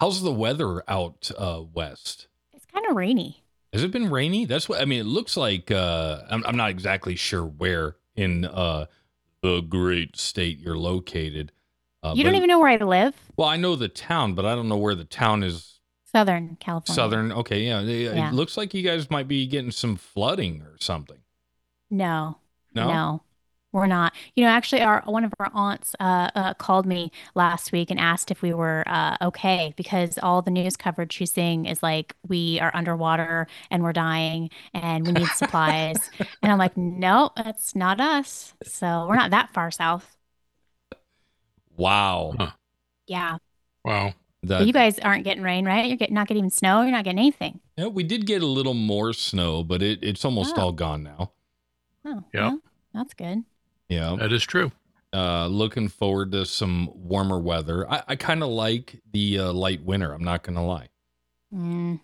How's the weather out uh, west? It's kind of rainy. Has it been rainy? That's what I mean. It looks like uh, I'm, I'm not exactly sure where in uh, the great state you're located. Uh, you don't even know where I live? Well, I know the town, but I don't know where the town is. Southern California. Southern. Okay, yeah. It, Yeah. it looks like you guys might be getting some flooding or something. No. No. No. We're not. You know, actually, our one of our aunts uh, uh, called me last week and asked if we were uh, okay because all the news coverage she's seeing is like we are underwater and we're dying and we need supplies. and I'm like, no, that's not us. So we're not that far south. Wow. Huh. Yeah, Wow. That, you guys aren't getting rain, right? You're getting not getting even snow. You're not getting anything. yeah, we did get a little more snow, but it, it's almost Oh. all gone now. Oh, yeah. well, that's good. Yeah. That is true. Uh, looking forward to some warmer weather. I, I kind of like the uh, light winter. I'm not going to lie. Mm,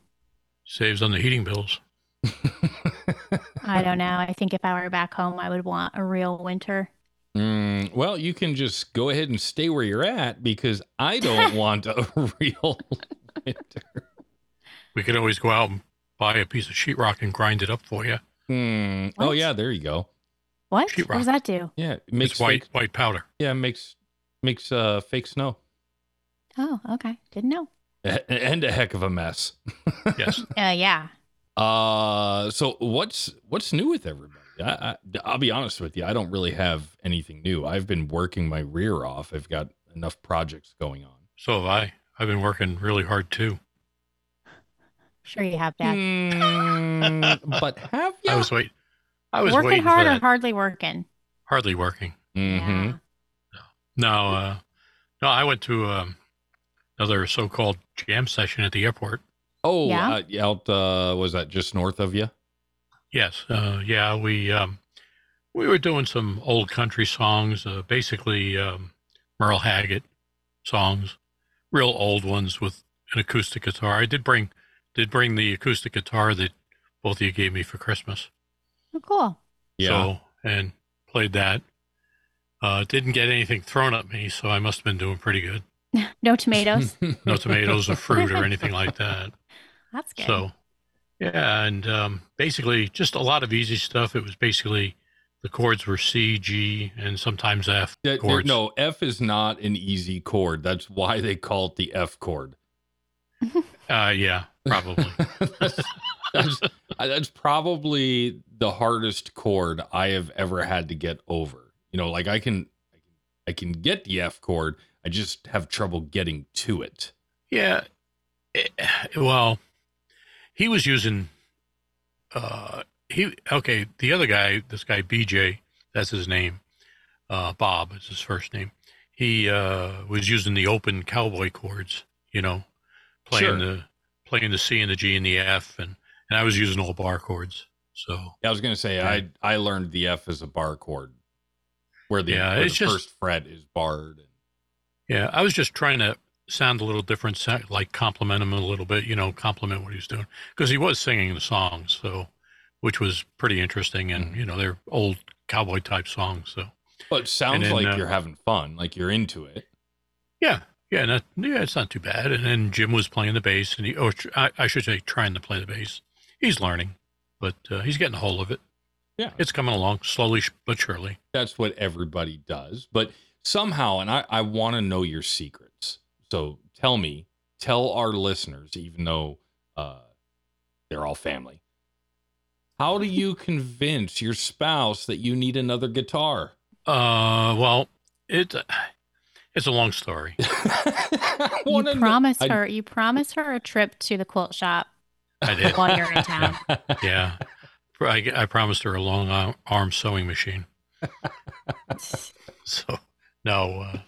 Saves on the heating bills. I don't know. I think if I were back home, I would want a real winter. Mm, well, you can just go ahead and stay where you're at because I don't want a real winter. We could always go out and buy a piece of sheetrock and grind it up for you. Hmm. Oh yeah, there you go. What? Sheetrock. What does that do? Yeah, it makes It's white fake, white powder. yeah, it makes makes uh fake snow Oh, okay. Didn't know. And a heck of a mess. Yes. Uh, yeah. Uh, so what's what's new with everybody? I, I, I'll be honest with you. I don't really have anything new. I've been working my rear off. I've got enough projects going on. so have I. I've been working really hard too. Sure, you have that. Mm, but have you? I was wait. I was working waiting hard for or hardly working? Hardly working. Mm-hmm. Yeah. No, uh, no. I went to um, another so-called jam session at the airport. Oh, Yeah? uh, out uh, was that just north of you? Yes. Uh, yeah. We um, we were doing some old country songs, uh, basically um, Merle Haggard songs, real old ones with an acoustic guitar. I did bring did bring the acoustic guitar that both of you gave me for Christmas. Oh, cool. Yeah. So and played that. Uh, didn't get anything thrown at me, so I must have been doing pretty good. No tomatoes. No tomatoes or fruit or anything like that. That's good. So, yeah, and um, basically just a lot of easy stuff. It was basically the chords were C, G, and sometimes F That- chords. no, F is not an easy chord. That's why they call it the F chord. Uh, yeah, probably. that's, that's, that's probably the hardest chord I have ever had to get over. You know, like I can, I can get the F chord. I just have trouble getting to it. yeah. eh, well, he was using. Uh, he okay. The other guy, this guy BJ, that's his name. Uh, Bob is his first name. He uh, was using the open cowboy chords. You know, playing Sure. the playing the C and the G and the F, and and I was using all bar chords. So yeah, I was gonna say I I learned the F as a bar chord, where the, Yeah, where the just- first fret is barred. Yeah, I was just trying to sound a little different, like compliment him a little bit, you know, compliment what he was doing because he was singing the songs, so which was pretty interesting, and Mhm. you know they're old cowboy type songs, so But it sounds then, like uh, you're having fun, like you're into it. yeah, yeah, not, yeah, it's not too bad. And then Jim was playing the bass, and he, or I, I should say, trying to play the bass. He's learning, but uh, he's getting a hold of it. Yeah. It's coming along slowly sh- but surely. That's what everybody does. But somehow, and I, I want to know your secrets. So tell me, tell our listeners, even though uh, they're all family, how do you convince your spouse that you need another guitar? Uh, well, it it's a long story. You wanna know- promise I- her. You promise her a trip to the quilt shop I did. while you're in town. Yeah. I, I promised her a long arm sewing machine. So, no, uh,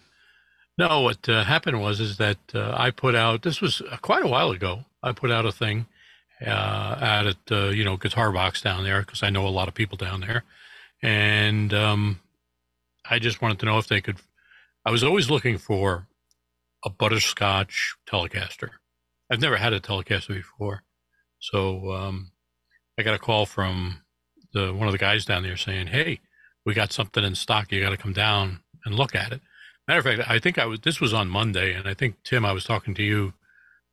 no, what uh, happened was, is that uh, I put out, this was uh, quite a while ago. I put out a thing uh, out at, uh, you know, Guitar Box down there because I know a lot of people down there. And um, I just wanted to know if they could, I was always looking for a butterscotch Telecaster. I've never had a Telecaster before. So, um, I got a call from the one of the guys down there saying, "Hey, we got something in stock. You got to come down and look at it." Matter of fact, I think I was. This was on Monday, and I think Tim, I was talking to you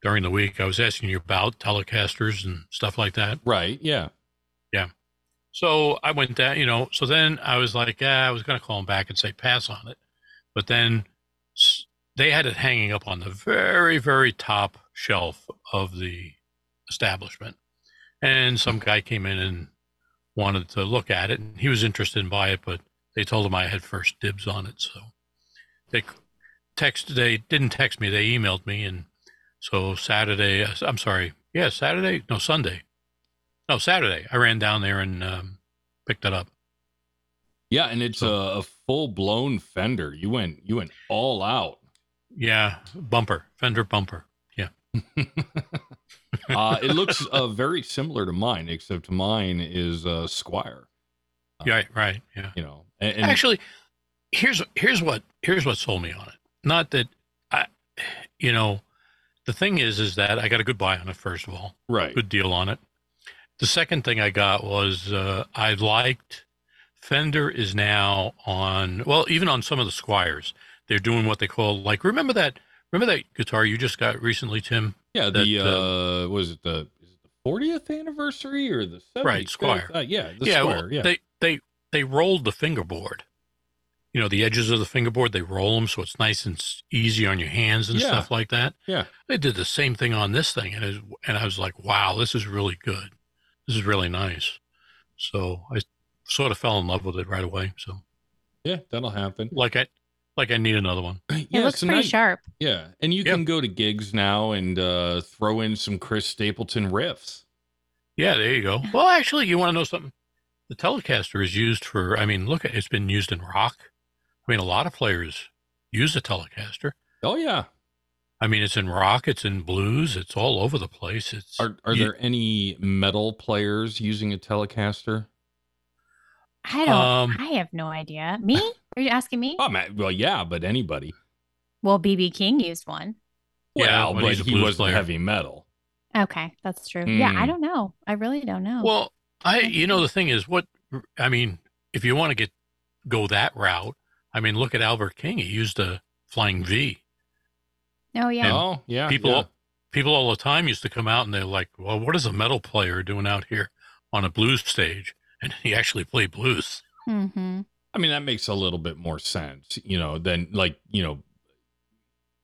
during the week. I was asking you about Telecasters and stuff like that. Right. Yeah. Yeah. So I went down, you know. So then I was like, yeah, I was going to call him back and say pass on it, but then they had it hanging up on the very, very top shelf of the establishment, and some guy came in and wanted to look at it, and he was interested in buy it, but they told him I had first dibs on it, so they text they didn't text me, they emailed me, and so Saturday, I'm sorry, yeah, Saturday, no Sunday. No, Saturday. I ran down there and um, picked it up. Yeah, and it's a, a full blown fender. You went you went all out. Yeah, bumper, fender bumper. Yeah. uh, it looks uh, very similar to mine, except mine is uh, Squier. Uh, Yeah, right, right. Yeah. You know, and, and Actually, here's here's what here's what sold me on it. Not that I, you know, the thing is, is that I got a good buy on it. First of all, right. good deal on it. The second thing I got was uh, I liked Fender is now on well, even on some of the Squiers, they're doing what they call like remember that remember that guitar you just got recently, Tim? Yeah, the that, uh, was it the is it the fortieth anniversary or the 75th? Right, Squier. Uh, yeah, the yeah, Squier. well, yeah, they they they rolled the fingerboard. You know, the edges of the fingerboard, they roll them so it's nice and easy on your hands and Yeah. stuff like that. Yeah. They did the same thing on this thing, and and I was like, wow, this is really good. This is really nice. So I sort of fell in love with it right away. So yeah, that'll happen. like I like I need another one. It yeah, looks so pretty now- sharp. Yeah, and you Yep. can go to gigs now and uh, throw in some Chris Stapleton riffs. Yeah, there you go. Well, actually, you want to know something? The Telecaster is used for. I mean, look, at it's been used in rock. I mean, a lot of players use a Telecaster. Oh yeah, I mean, it's in rock, it's in blues, it's all over the place. It's are are you- there any metal players using a Telecaster? I don't. Um, I have no idea. Me? Are you asking me? Oh man, well yeah, but anybody. Well, BB King used one. Yeah, well, but but he's a he wasn't player. heavy metal. Okay, that's true. Yeah, I Hmm. don't know. I really don't know. well, I you know the thing is what I mean. If you want to get go that route, I mean, look at Albert King. He used a Flying V. oh yeah. Oh yeah, people yeah. people all the time used to come out and they're like, "Well, what is a metal player doing out here on a blues stage?" And he actually played blues. Mm-hmm. I mean, that makes a little bit more sense, you know, than like, you know,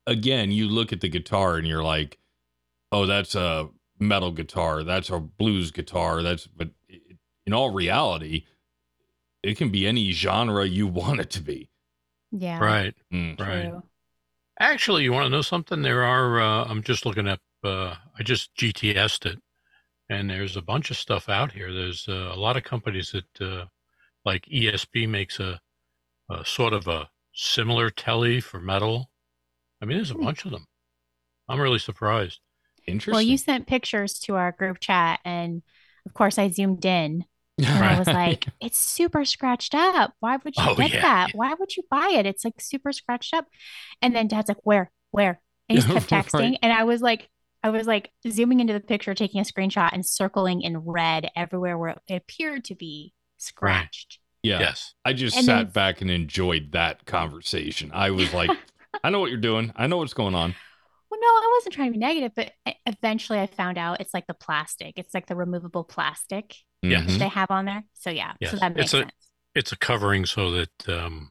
again, you look at the guitar and you're like, oh, that's a metal guitar, that's a blues guitar, that's, but it, in all reality, it can be any genre you want it to be. Yeah. Right. Mm. Right. Actually, you want to know something? There are. Uh, I'm just looking up. Uh, I just GTS'd it, and there's a bunch of stuff out here. There's uh, a lot of companies that, uh, like ESP, makes a, a sort of a similar telly for metal. I mean, there's a Hmm. bunch of them. I'm really surprised. Interesting. Well, you sent pictures to our group chat, and of course, I zoomed in, and I was like, "It's super scratched up. Why would you Oh, get yeah. that? Why would you buy it? It's like super scratched up." And then Dad's like, "Where? Where?" And he kept Right. texting, and I was like, I was like zooming into the picture, taking a screenshot, and circling in red everywhere where it appeared to be scratched. yeah. Yes. I just And sat then- back and enjoyed that conversation. I was like, I know what you're doing. I know what's going on. Well, no, I wasn't trying to be negative, but eventually I found out it's like the plastic. It's like the removable plastic Yes. They have on there. So yeah, Yes. so that makes It's a- sense. It's a covering so that um,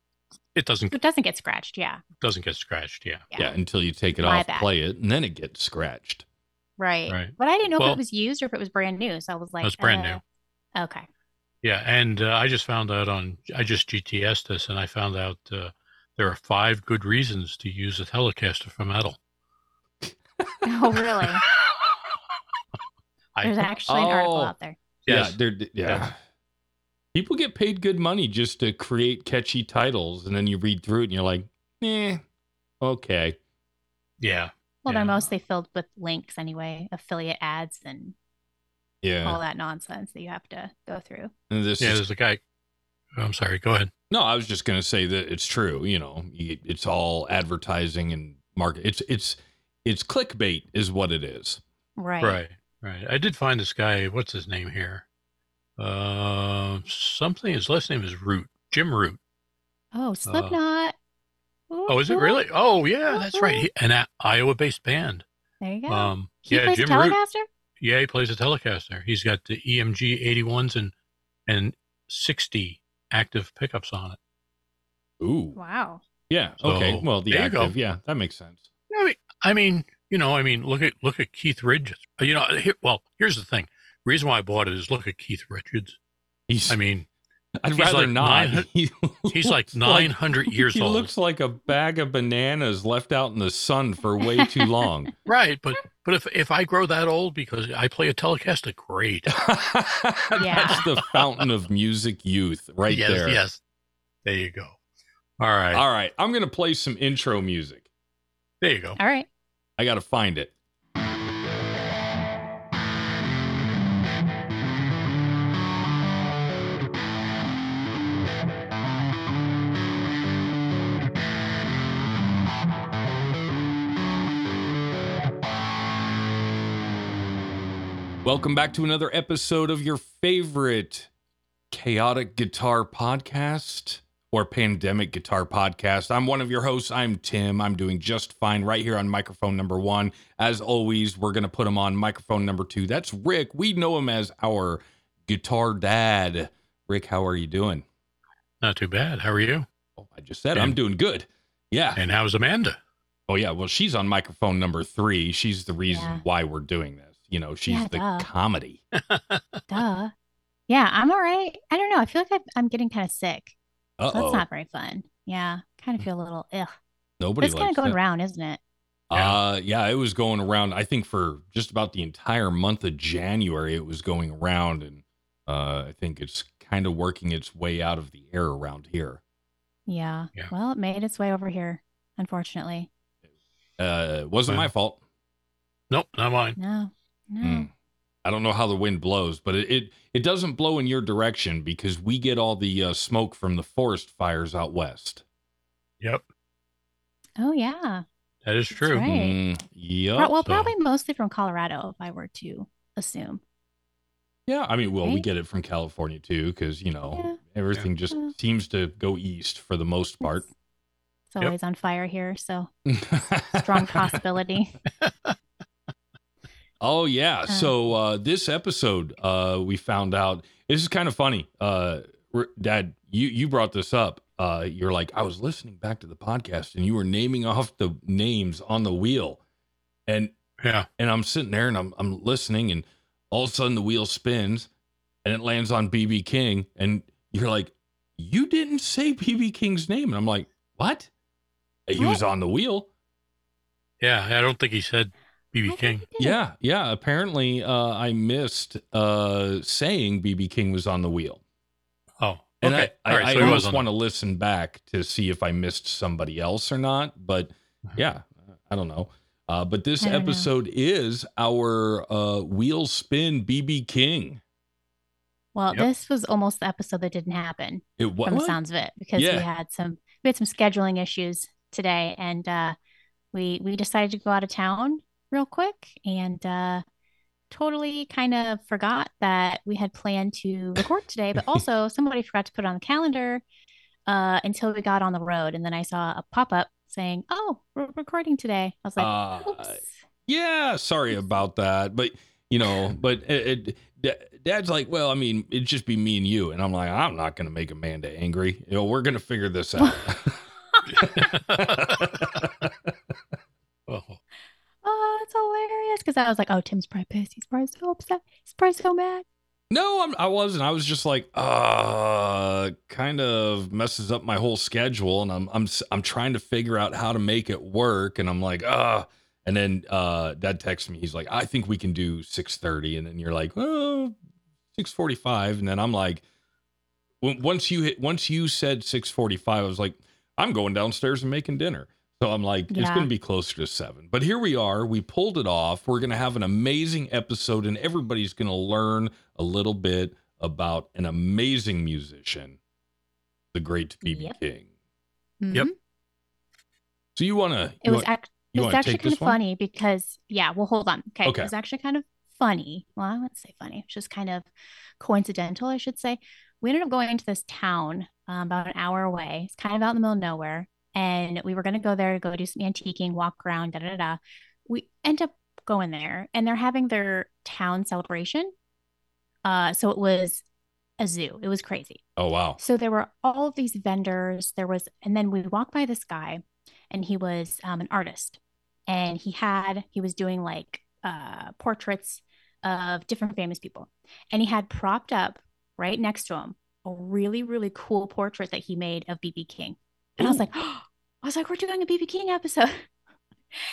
it doesn't It doesn't get scratched. Yeah. doesn't get scratched. Yeah. Yeah. Yeah, until you take it My off, bad. play it, and then it gets scratched. Right. Right. But I didn't know if it was used or if it was brand new. So I was like, it's brand uh, Okay. Yeah, and uh, I just found out on I just GTS this, and I found out uh, there are five good reasons to use a Telecaster for metal. Oh, really? I, There's actually an article Oh. out there. Yes. Yeah, they're yeah. Yeah. People get paid good money just to create catchy titles, and then you read through it and you're like, eh, okay. yeah, Well, Yeah. they're mostly filled with links anyway, affiliate ads and Yeah. all that nonsense that you have to go through. And this yeah. is, There's a guy. I'm sorry. Go ahead. no, I was just gonna say that it's true. You know, it's all advertising and market. It's it's it's clickbait, is what it is. Right. Right, right. I did find this guy. What's his name here? Uh, something. His last name is Root. Jim Root. Oh, Slipknot. Oh, is it really? Oh, yeah, that's right. He, an a- Iowa-based band. There you go. Um, he yeah, plays Jim a Root. Telecaster. Yeah, he plays a Telecaster. He's got the EMG 81s and and 60 active pickups on it. Ooh. Wow. Yeah. Okay. So, Well, the there go. active. Yeah, that makes sense. I mean, I mean, you know, I mean, look at look at Keith Richards. You know, here, well, here's the thing. reason why I bought it is look at Keith Richards. He's. I mean, I'd he's rather like not. nine He he's like looks 900 years he old. He looks like a bag of bananas left out in the sun for way too long. right, but but if if I grow that old because I play a Telecaster, great. That's the fountain of music youth right yes, there. yes. There you go. All right. All right. I'm going to play some intro music. There you go. All right. I got to find it. Welcome back to another episode of your favorite chaotic guitar podcast or pandemic guitar podcast. I'm one of your hosts. I'm Tim. I'm doing just fine right here on microphone number one. As always, we're going to put him on microphone number two. That's Rick. We know him as our guitar dad. Rick, how are you doing? Not too bad. How are you? Oh, I just said I'm doing good. Yeah. And how's Amanda? Oh, yeah. Well, she's on microphone number three. She's the reason Yeah. why we're doing this. You know, she's Yeah, the duh. comedy. Duh. Yeah, I'm all right. I don't know. I feel like I'm, I'm getting kind of sick. Uh So that's oh. not very fun. Yeah, kind of feel a little ugh. But Nobody it's kind of going that. around, isn't it? Yeah. Uh, yeah, it was going around. I think for just about the entire month of January, it was going around, and uh, I think it's kind of working its way out of the air around here. Yeah. Yeah. Well, it made its way over here, unfortunately. Uh, it wasn't Well. my fault. Nope, not mine. No, no. Hmm. I don't know how the wind blows, but it, it it doesn't blow in your direction because we get all the uh, smoke from the forest fires out west. Yep, Oh, yeah. that is That's true. right. Mm, yep. Well, so- probably mostly from Colorado, if I were to assume. Yeah, I mean, well, we get it from California too, because you know Yeah. everything just Yeah. seems to go east for the most part. It's, it's always on fire here, so strong Strong possibility. Oh yeah. Uh. so uh, this episode, uh, we found out this is kind of funny. Uh, Dad, you you brought this up. Uh, you're like, I was listening back to the podcast, and you were naming off the names on the wheel, and Yeah, and I'm sitting there and I'm I'm listening, and all of a sudden the wheel spins, and it lands on BB King, and you're like, you didn't say BB King's name, and I'm like, what? He was on the wheel. yeah. I don't think he said BB King. Yeah, yeah. Apparently, uh, I missed uh, saying BB King was on the wheel, Oh, and okay. I, All right, I, so I almost want to listen back to see if I missed somebody else or not. But yeah, I don't know. Uh, but this I don't know. episode is our uh, wheel spin BB King. Well, Yep. this was almost the episode that didn't happen. It what? from the sounds of it because Yeah. we had some we had some scheduling issues today and uh we we decided to go out of town real quick and uh totally kind of forgot that we had planned to record today but also somebody forgot to put it on the calendar uh until we got on the road and then I saw a pop-up saying oh we're recording today I was like Uh, oops Yeah, sorry about that, but you know, but it, it, Dad's like, well, I mean, it'd just be me and you, and I'm like, I'm not gonna make Amanda angry. You know, we're gonna figure this out. oh, oh it's hilarious? Because I was like oh Tim's probably pissed. He's probably so upset. He's probably so mad. No, I'm, I wasn't. I was just like, uh, kind of messes up my whole schedule, and I'm I'm I'm trying to figure out how to make it work, and I'm like, uh, and then uh, Dad texts me. He's like, I think we can do six thirty, and then you're like, oh, six forty five, and then I'm like, once you hit, once you said six forty five, I was like, I'm going downstairs and making dinner. So I'm like, it's going to be closer to seven. But here we are. We pulled it off. We're going to have an amazing episode, and everybody's going to learn a little bit about an amazing musician, the great BB Yep. King. Yep. Mhm. It So you want to? It was act- you it's wanna actually kind of one? funny because yeah, well hold on. Okay. Okay. It was actually kind of funny. Well, I wouldn't say funny. It's just kind of coincidental, I should say. We ended up going to this town um, about an hour away. It's kind of out in the middle of nowhere. And we were gonna go there to go do some antiquing, walk around, da da. da. We end up going there and they're having their town celebration. Uh, so it was a zoo. It was crazy. Oh wow. So there were all of these vendors. There was, and then we walked by this guy, and he was um, an artist, and he had he was doing like uh, portraits of different famous people, and he had propped up right next to him a really really cool portrait that he made of BB King, and I was like, I was like, we're doing a BB King episode.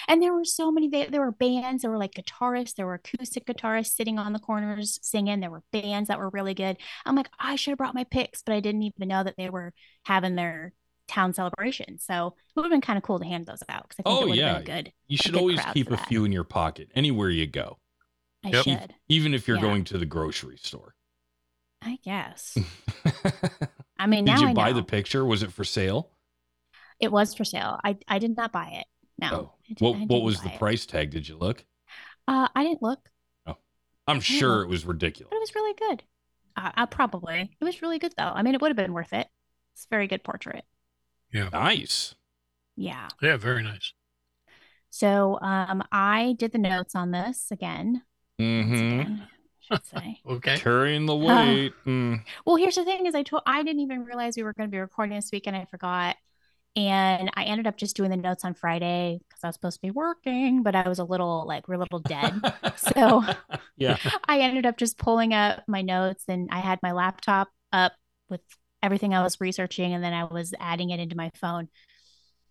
And there were so many, they, there were bands, there were like guitarists, there were acoustic guitarists sitting on the corners singing. There were bands that were really good. I'm like, I should have brought my picks, but I didn't even know that they were having their town celebration. So it would have been kind of cool to hand those out because I think Oh, yeah. been good. You should good always keep a few in your pocket anywhere you go, I Yep. Should, even if you're Yeah. going to the grocery store. I guess. I mean, now Did you I buy know. the picture? Was it for sale? It was for sale. I, I did not buy it. No. Oh. Did- What what was buy the it. price tag? Did you look? Uh, I didn't look, Oh, I'm sure it was ridiculous. but it was really good. Uh, uh, probably. It was really good though. I mean, it would have been worth it. It's a very good portrait. Yeah. Nice. Yeah. Yeah, very nice. So um, I did the notes on this again. Mm-hmm. again, I should say. Okay. Carrying the weight. Mm. Well, here's the thing: is I told I didn't even realize we were going to be recording this weekend. I forgot, and I ended up just doing the notes on Friday because I was supposed to be working, but I was a little like we're a little dead. So- yeah. I ended up just pulling up my notes, and I had my laptop up with everything I was researching, and then I was adding it into my phone.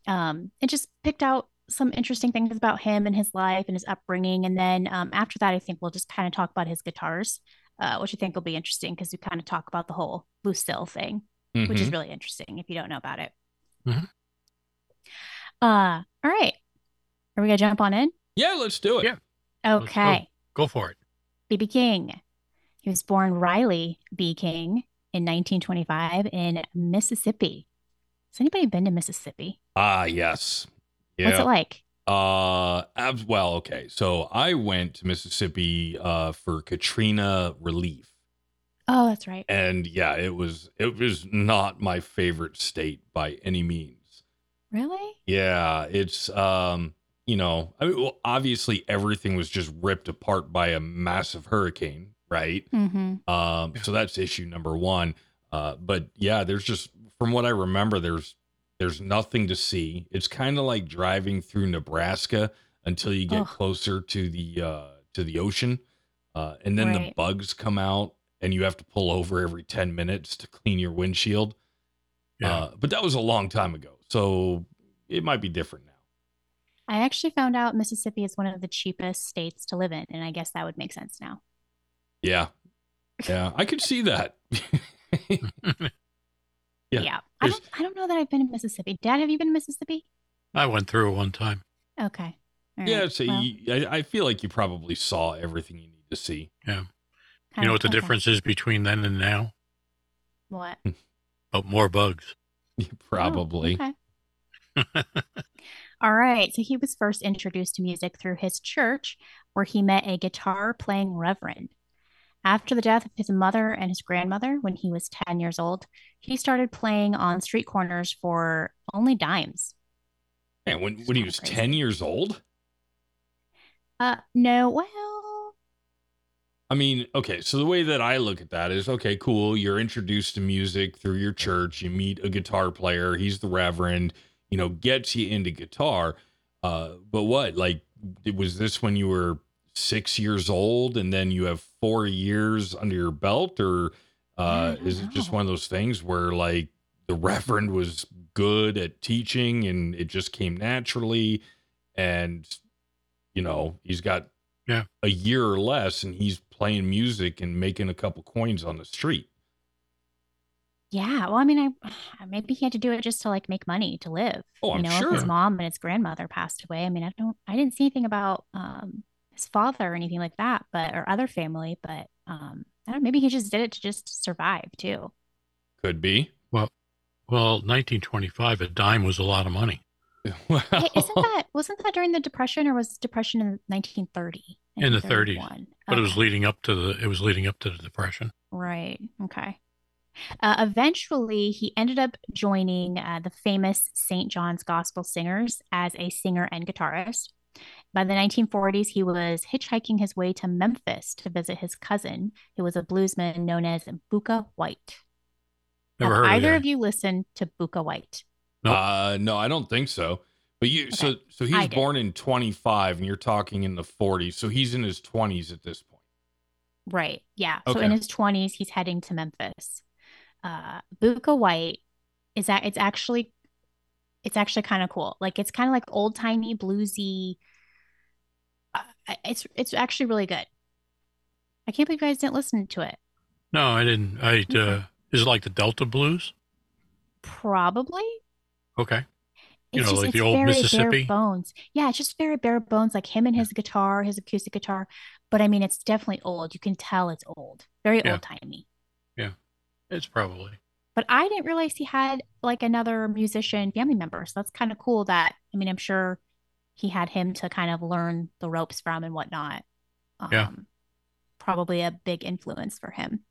Um, and just picked out some interesting things about him and his life and his upbringing. And then um, after that, I think we'll just kind of talk about his guitars, uh, which I think will be interesting because we kind of talk about the whole Lucille thing, which is Mhm. really interesting if you don't know about it. Mhm. Uh, all right. Are we gonna jump on in? yeah, let's do it. Yeah. Let's go. Okay. Go for it. BB King. He was born Riley B. King in 1925 in Mississippi. Has anybody been to Mississippi? Ah, yes. Yeah. What's it like? Uh, abs- well, okay. So I went to Mississippi uh for Katrina relief, Oh, that's right. and yeah, it was it was not my favorite state by any means. Really? Yeah, it's um, you know, I mean, well, obviously everything was just ripped apart by a massive hurricane, right? Mm-hmm. Um, so that's issue number one. Uh, but yeah, there's just from what I remember, there's there's nothing to see. It's kind of like driving through Nebraska until you get closer to the uh, to the ocean, uh, and then the bugs come out, and you have to pull over every ten minutes to clean your windshield. Yeah. Uh, but that was a long time ago, so it might be different now. I actually found out Mississippi is one of the cheapest states to live in, and I guess that would make sense now. Yeah, yeah, I could see that. Yeah, Yeah. I don't I don't know that I've been in Mississippi. Dad, have you been to Mississippi? I went through it one time. Okay. All yeah, so Well, you, I, I feel like you probably saw everything you need to see. You know what the okay. difference is between then and now? What? But more bugs. Probably. Oh, okay. All right. So he was first introduced to music through his church, where he met a guitar playing reverend. After the death of his mother and his grandmother when he was 10 years old, he started playing on street corners for only dimes. Man, when, when he was crazy. 10 years old? Uh, no, well, I mean, okay, so the way that I look at that is okay, cool. You're introduced to music through your church. You meet a guitar player. He's the reverend, you know, gets you into guitar. Uh, but what? Like, was this when you were six years old and then you have four years under your belt? Or uh, is it just one of those things where, like, the reverend was good at teaching and it just came naturally? And, you know, he's got yeah. a year or less and he's playing music and making a couple coins on the street. yeah. Well, I mean, I maybe he had to do it just to like make money to live. Oh, I'm you know, if sure. his mom and his grandmother passed away. I mean, I don't, I didn't see anything about um his father or anything like that, but or other family, but um, I don't. Maybe he just did it to just survive too. Could be. Well, well, 1925, a dime was a lot of money. Well, Hey, isn't that wasn't that during the depression or was depression in 1930? In the 30s, 1931? But it was leading up to the it was leading up to the depression. Right. Okay. Uh, eventually, he ended up joining uh, the famous St. John's Gospel Singers as a singer and guitarist. By the 1940s, he was hitchhiking his way to Memphis to visit his cousin, who was a bluesman known as Bukka White. Never Have heard either of of you listened to Bukka White? Nope. Uh, no, I don't think so. But you, so Okay, so I he's did. born in 25, and you're talking in the 40s. So he's in his 20s at this point. Right. Yeah. Okay. So in his 20s, he's heading to Memphis. Uh, Bukka White is that it's actually it's actually kind of cool. Like it's kind of like old timey bluesy. Uh, it's it's actually really good. I can't believe you guys didn't listen to it. No, I didn't. I uh, is it like the Delta Blues? Probably. Okay. You know, just like the old very Mississippi? bare bones. Yeah, it's just very bare bones, like him and his guitar, his acoustic guitar. But I mean, it's definitely old. You can tell it's old, very Yeah. old timey. Yeah, it's probably. But I didn't realize he had like another musician family member. So that's kind of cool that, I mean, I'm sure he had him to kind of learn the ropes from and whatnot. Um, Yeah. Probably a big influence for him.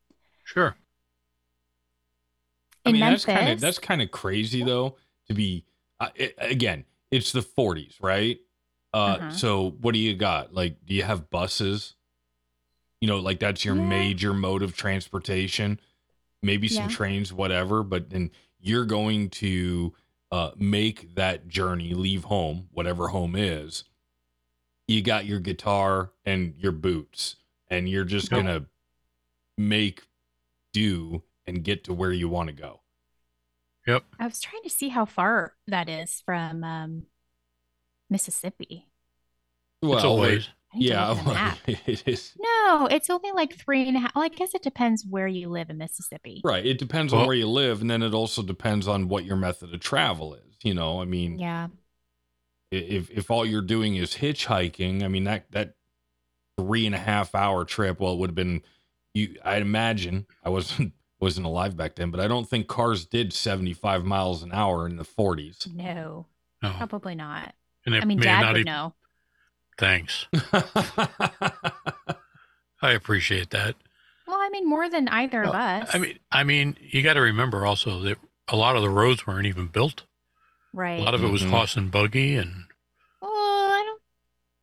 Sure. I In mean, that's kind of that's kind of crazy though to be. Uh, it, again, it's the 40s, right? Uh, Uh-huh. so what do you got? Like, do you have buses? You know, like that's your Yeah. major mode of transportation. Maybe some Yeah. trains, whatever. But then you're going to uh, make that journey, leave home, whatever home is. You got your guitar and your boots, and you're just gonna make do and get to where you want to go. I was trying to see how far that is from um, Mississippi. it's a Well, ways. I need to yeah, look at a map. it is. No, it's only like three and a half. Well, I guess it depends where you live in Mississippi. Right. It depends on where you live, and then it also depends on what your method of travel is. You know, I mean, Yeah. if if all you're doing is hitchhiking, I mean that that three and a half hour trip. Well, it would have been. You, I'd imagine I wasn't wasn't alive back then, but I don't think cars did 75 miles an hour in the 40s. No, No. probably not. And it I mean, Dad would even, know. Thanks. I appreciate that. Well, I mean, more than either of us. I mean, I mean, you got to remember also that a lot of the roads weren't even built. right. A lot of it was mm-hmm. horse and buggy, and Well, I don't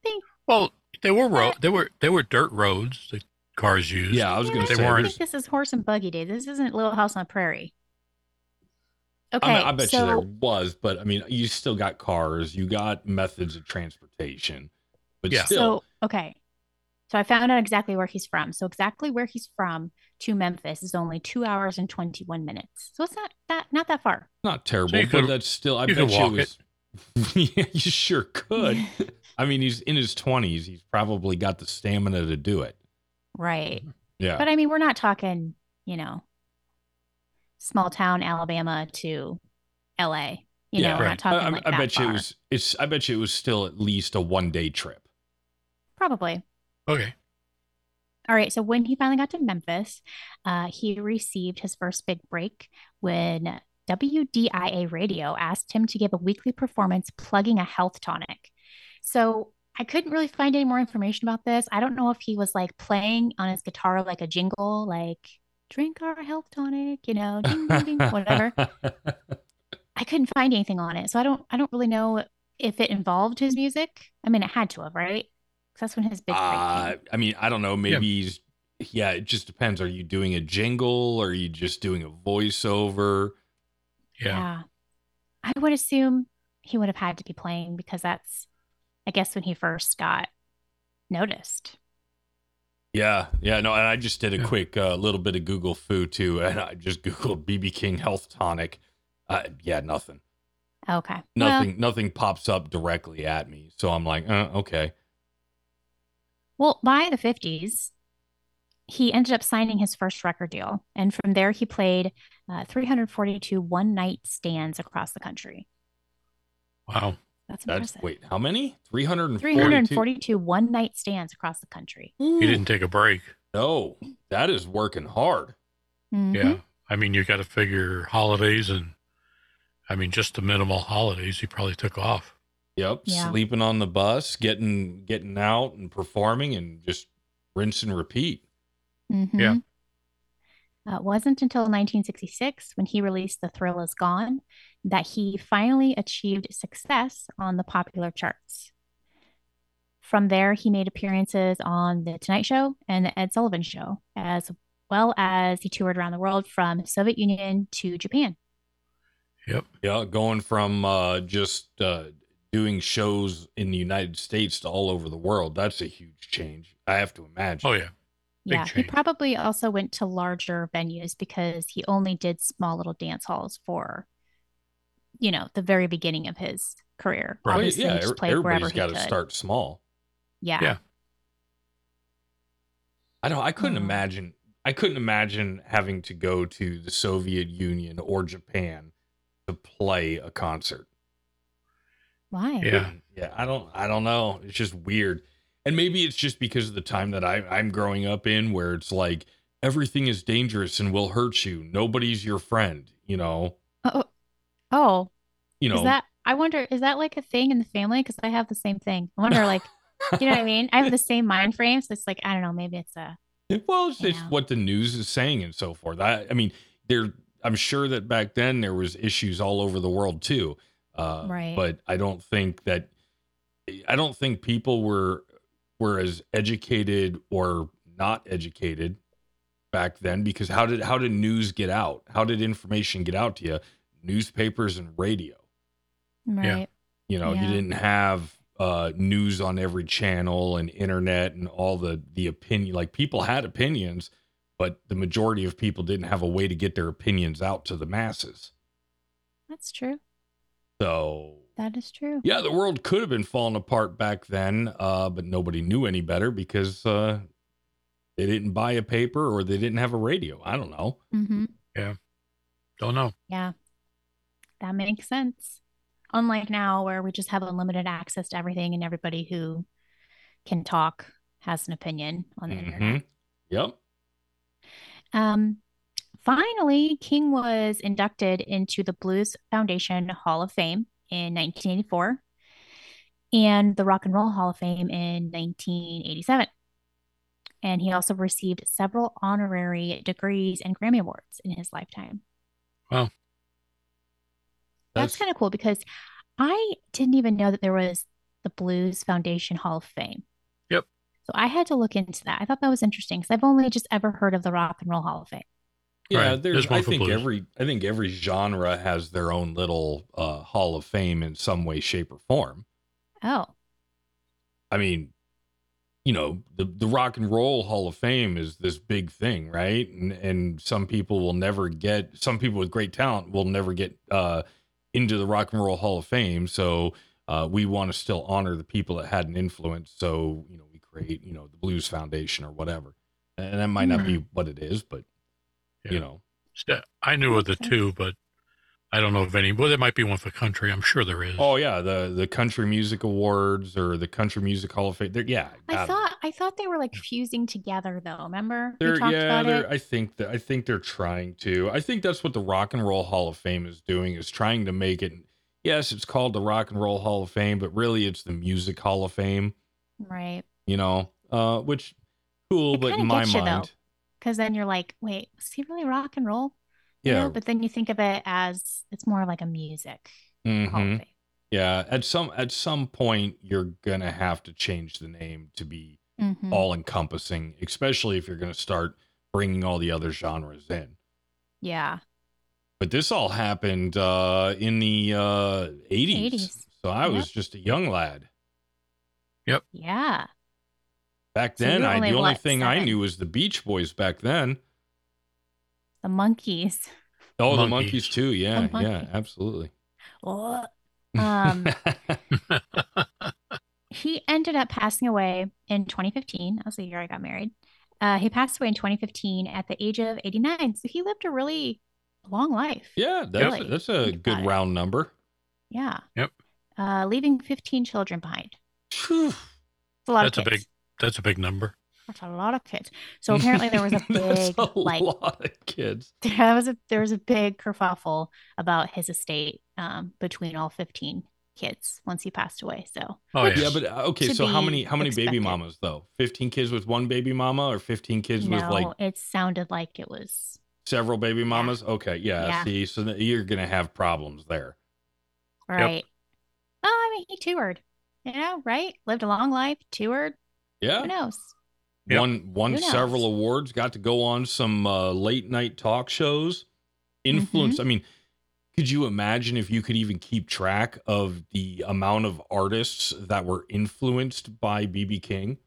think. well, they were ro- What? they were they were dirt roads that cars used. yeah, I was going to say. don't weren't- think this is horse and buggy day. This isn't Little House on the Prairie. Okay, I, mean, I bet so you there was, but I mean, you still got cars, you got methods of transportation, but Yeah. still, so okay, so I found out exactly where he's from. So exactly where he's from to Memphis is only two hours and twenty one minutes. So it's not that not that far. not terrible, you but that's still. I you bet could you walk was. yeah, you sure could. I mean, he's in his twenties. He's probably got the stamina to do it. Right. Yeah, But I mean, we're not talking, you know, small town Alabama to LA. You yeah. know, we're Right. not talking I, I- like I that bet you it was. It's. I bet you it was still at least a one day trip. Probably. Okay. All right. So when he finally got to Memphis, uh, he received his first big break when WDIA radio asked him to give a weekly performance plugging a health tonic. So I couldn't really find any more information about this. I don't know if he was like playing on his guitar like a jingle, like drink our health tonic, you know, ding, ding, ding, whatever. I couldn't find anything on it. So I don't I don't really know if it involved his music. I mean, it had to have, right? 'Cause that's when his big Uh. I mean, I don't know. Maybe he's. Yeah, it just depends. Are you doing a jingle? Or are you just doing a voiceover? Yeah. I would assume he would have had to be playing because that's, I guess, when he first got noticed. Yeah, yeah, no, and I just did a quick uh, little bit of Google foo too, and I just googled BB King health tonic. Uh, yeah, nothing, Okay. Well, nothing, nothing pops up directly at me. So I'm like, uh, okay, well, by the 50s, he ended up signing his first record deal. And from there, he played uh, 342 one night stands across the country. Wow. That's that's wait, how many? Three hundred and 342 one night stands across the country. He didn't take a break. No, that is working hard. Mhm. Yeah. I mean, you got to figure holidays and, I mean, just the minimal holidays he probably took off. Yep, Yeah. sleeping on the bus, getting getting out and performing, and just rinse and repeat. Mhm. Yeah. Uh, it wasn't until 1966 when he released The Thrill Is Gone that he finally achieved success on the popular charts. from there, he made appearances on The Tonight Show and The Ed Sullivan Show, as well as he toured around the world from the Soviet Union to Japan. Yep. Yeah, going from uh, just uh, doing shows in the United States to all over the world. That's a huge change. I have to imagine. Oh yeah. Big yeah, he probably also went to larger venues because he only did small little dance halls for, you know, the very beginning of his career. Right. Obviously, yeah, he just played wherever everybody's he got to start small. Yeah. Yeah. I don't. I couldn't Oh. imagine. I couldn't imagine having to go to the Soviet Union or Japan to play a concert. Why? Yeah. Yeah, I don't. I don't know. It's just weird, and maybe it's just because of the time that I, I'm growing up in, where it's like everything is dangerous and will hurt you. Nobody's your friend. You know. Oh, oh, You know. is that? I wonder, is that like a thing in the family? Because I have the same thing. I wonder, like, you know what I mean? I have the same mind frame, so it's like I don't know. Maybe it's a Well, it's, it's what the news is saying and so forth. I, I mean, there. I'm sure that back then there was issues all over the world too. Uh, Right. But I don't think that. I don't think people were were as educated or not educated back then because how did how did news get out? How did information get out to you? Newspapers and radio. right. You know, you didn't have uh, news on every channel and internet and all the the opinion. Like people had opinions, but the majority of people didn't have a way to get their opinions out to the masses. That's true. So That is true. yeah, the world could have been falling apart back then, uh, but nobody knew any better because uh, they didn't buy a paper or they didn't have a radio. I don't know. Mm-hmm. Don't know. Yeah, that makes sense. Unlike now, where we just have unlimited access to everything, and everybody who can talk has an opinion on the internet. Mhm. Yep. Um, finally, King was inducted into the Blues Foundation Hall of Fame in 1984 and the Rock and Roll Hall of Fame in 1987. And he also received several honorary degrees and Grammy Awards in his lifetime. Wow. That's, kind of cool because I didn't even know that there was the Blues Foundation Hall of Fame. Yep. So I had to look into that. I thought that was interesting because I've only just ever heard of the Rock and Roll Hall of Fame. Yeah, Right. there's. There's I think blues. every. I think every genre has their own little uh, Hall of Fame in some way, shape, or form. Oh, I mean, you know, the the Rock and Roll Hall of Fame is this big thing, right? And and some people will never get. Some people with great talent will never get uh, into the Rock and Roll Hall of Fame. So uh, we want to still honor the people that had an influence. So you know, we create you know the Blues Foundation or whatever, and that might not be what it is, but Yeah. you know. I knew of the two, but I don't know of any. Well, there might be one for country. I'm sure there is. Oh yeah, the the Country Music Awards or the Country Music Hall of Fame. They're, yeah, I got 'em. thought I thought they were like fusing together though. Remember They're talked yeah, about they're, it? I think that I think they're trying to. I think that's what the Rock and Roll Hall of Fame is doing is trying to make it. Yes, it's called the Rock and Roll Hall of Fame, but really it's the Music Hall of Fame. Right. You know, uh, which cool, It but in my gets you, mind, Because then you're like, wait, is he really rock and roll? You yeah, know, but then you think of it as it's more like a music Hall mhm, yeah. At some at some point, you're gonna have to change the name to be Mhm. all encompassing, especially if you're gonna start bringing all the other genres in. Yeah. But this all happened uh, in the uh, 80s. 80s. So I Yep. was just a young lad. Yep. Yeah. Back So you then, were I only, the only what, thing I knew was the Beach Boys back then. The Monkees. Oh, the Monkees too. Yeah, The yeah, absolutely. Oh. Um, he ended up passing away in 2015. That was the year I got married. Uh, he passed away in 2015 at the age of 89. So he lived a really long life. yeah, that's Really, that's a good about it. round number. Yeah. Yep. Uh, leaving 15 children behind. Phew. It's a lot That's a of kids. big. That's a big number. That's a lot of kids. So apparently there was a That's big a like lot of kids. there was a there was a big kerfuffle about his estate um, between all 15 kids once he passed away. So Oh yeah. Yeah, but uh, okay. So how many how many baby mamas though? Fifteen kids with one baby mama, or fifteen kids with no, like it sounded like it was several baby mamas? Okay, yeah. Yeah. See, so you're gonna have problems there. right. Oh, I mean, he toured. You know, right? Lived a long life, toured. Yeah. Who knows? Yep. Won won several awards. Got to go on some uh, late night talk shows. Mm-hmm. Influence. I mean, could you imagine if you could even keep track of the amount of artists that were influenced by BB King?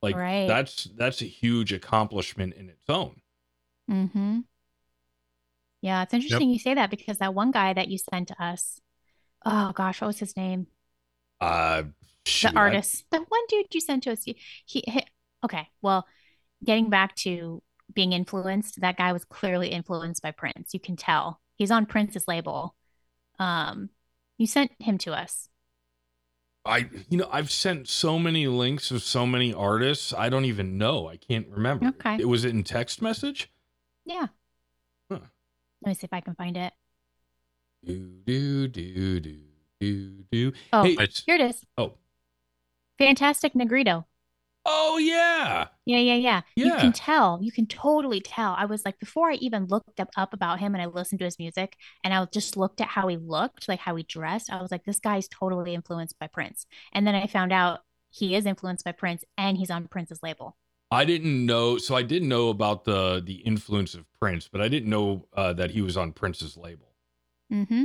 Like Right. that's that's a huge accomplishment in its own. Mm-hmm. Yeah, it's interesting you say that because that one guy that you sent to us, oh gosh, what was his name? Uh, shoot, the I- artist, the one dude you sent to us. He, he, he- okay. Well, getting back to being influenced, that guy was clearly influenced by Prince. You can tell he's on Prince's label. Um, you sent him to us. I you know I've sent so many links of so many artists. I don't even know. I can't remember. Okay. It was it in text message. Yeah. Huh. Let me see if I can find it. Do do do do do do. Oh, Hey, here it is. oh Fantastic Negrito. oh yeah. Yeah, yeah, yeah. You Yeah. can tell. You can totally tell. I was like, before I even looked up, up about him and I listened to his music and I just looked at how he looked, like how he dressed, I was like, this guy's totally influenced by Prince. And then I found out he is influenced by Prince and he's on Prince's label. I didn't know. So I didn't know about the the influence of Prince, but I didn't know uh, that he was on Prince's label. Mm-hmm.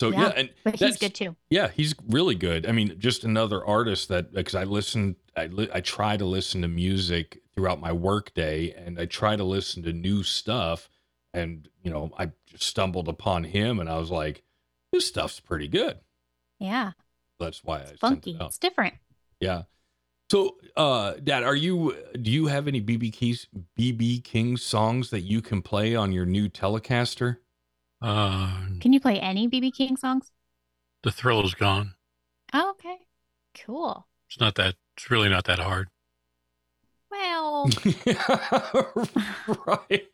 So yeah, Yeah. and But he's good too. yeah, he's really good. I mean, just another artist that because I listen, I li- I try to listen to music throughout my workday, and I try to listen to new stuff. And you know, I just stumbled upon him, and I was like, "This stuff's pretty good." Yeah. That's why I It's sent funky. it out. It's different. Yeah. So, uh, Dad, are you? Do you have any BB Keys, BB King songs that you can play on your new Telecaster? Uh, Can you play any BB King songs? the thrill is gone. Oh, okay. Cool. It's not that. It's really not that hard. Well, right.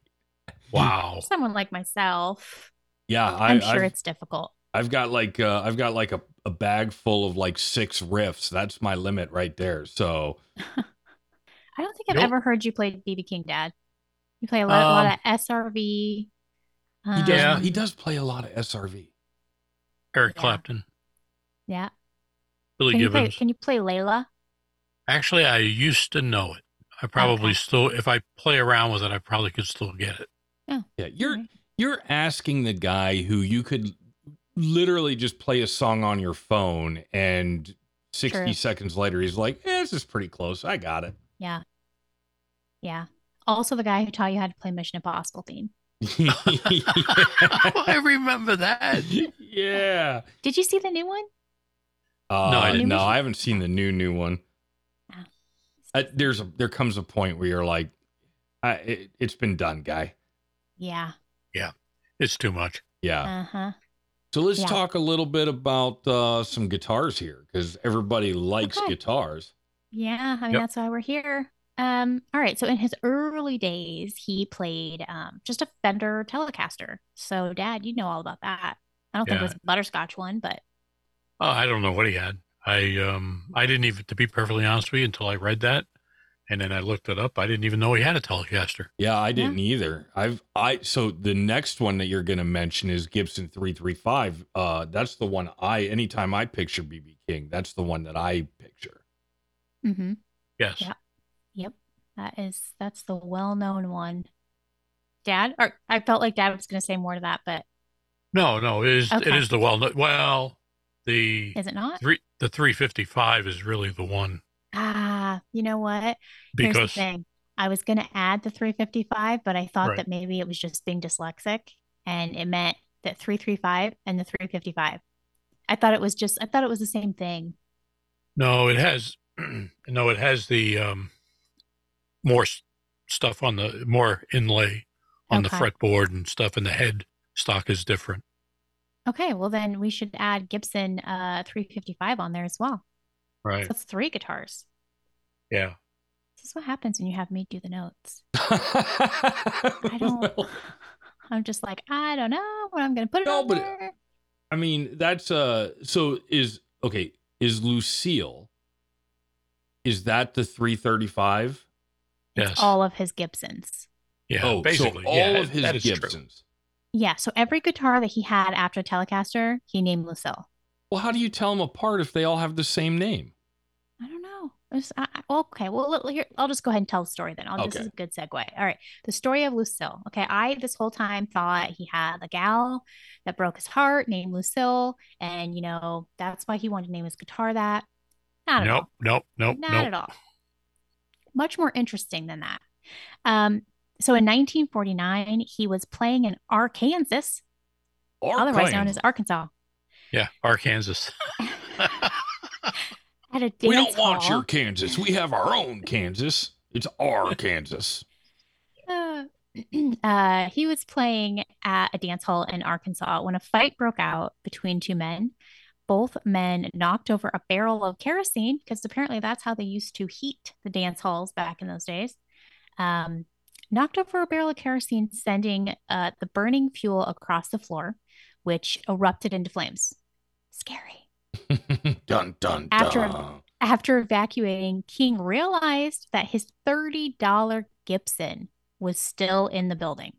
Wow. someone like myself, Yeah, I, I'm sure I've, it's difficult. I've got like uh, I've got like a, a bag full of like six riffs. That's my limit right there. So I don't think I've Nope. ever heard you play BB King, Dad. You play a lot, a lot Um, of SRV. He does Yeah. um, he does play a lot of SRV. Eric Yeah. Clapton, Yeah. Billy Can you play? Gibbons. Can you play Layla? Actually, I used to know it. I probably Okay. still, if I play around with it, I probably could still get it. Yeah, you're Alright. you're asking the guy who you could literally just play a song on your phone and 60 True. seconds later he's like, eh, this is pretty close. I got it. Yeah. Yeah. Also, the guy who taught you how to play Mission Impossible theme. I remember that. yeah. Did you see the new one? Uh, No, I no, didn't. I haven't seen the new new one. Ah. Uh, there's a there comes a point where you're like, I, it, it's been done, guy. Yeah. Yeah. It's too much. Yeah. Uh huh. So let's yeah. talk a little bit about uh, some guitars here because everybody likes Okay. guitars. Yeah. I mean, Yep. that's why we're here. Um. All right. So in his early days, he played um just a Fender Telecaster. So, Dad, you know all about that. I don't think it was a butterscotch one, but Oh, I don't know what he had. I um I didn't even to be perfectly honest with you until I read that, and then I looked it up. I didn't even know he had a Telecaster. Yeah, I didn't either. I've I so the next one that you're gonna mention is Gibson three three five. Uh, that's the one I anytime I picture BB King, that's the one that I picture. mm-hmm. Yes. Yeah. Yep. That is that's the well-known one. Dad, or I felt like Dad was going to say more to that, but No, no, it is Okay. is the well known well the is it not? three the three fifty five is really the one Ah, you know what? Here's the because thing. I was going to add the 355, but I thought Right. that maybe it was just being dyslexic and it meant that 335 and the 355. I thought it was just I thought it was the same thing. no, it has no, it has the um more stuff on the more inlay on okay. the fretboard and stuff, and the head stock is different. Okay, well then we should add Gibson uh 355 on there as well. Right. So that's three guitars. Yeah. This is what happens when you have me do the notes. I don't well, I'm just like, I don't know what I'm gonna put it no, on but there. I mean, that's uh so is okay, is Lucille is that the 335? It's yes. all of his Gibsons. Yeah. Oh, basically. So all yeah, of his Gibsons. True. Yeah. So every guitar that he had after Telecaster, he named Lucille. Well, how do you tell them apart if they all have the same name? I don't know. Was, I, okay. Well, here, I'll just go ahead and tell the story then. I'll, okay. This is a good segue. All right. The story of Lucille. Okay. I, this whole time, thought he had a gal that broke his heart named Lucille. And, you know, that's why he wanted to name his guitar that. Not at nope, all. Nope. Nope. Not nope. at all. Much more interesting than that. Um, so in 1949, he was playing in Arkansas, otherwise known as Arkansas, Yeah, Arkansas. at a dance We don't want hall. your Kansas. We have our own Kansas. It's our Kansas. Uh, uh, he was playing at a dance hall in Arkansas when a fight broke out between two men. Both men knocked over a barrel of kerosene because apparently that's how they used to heat the dance halls back in those days. Um, knocked over a barrel of kerosene, sending uh, the burning fuel across the floor, which erupted into flames. Scary. dun dun After- dun. After after evacuating, King realized that his $30 Gibson was still in the building.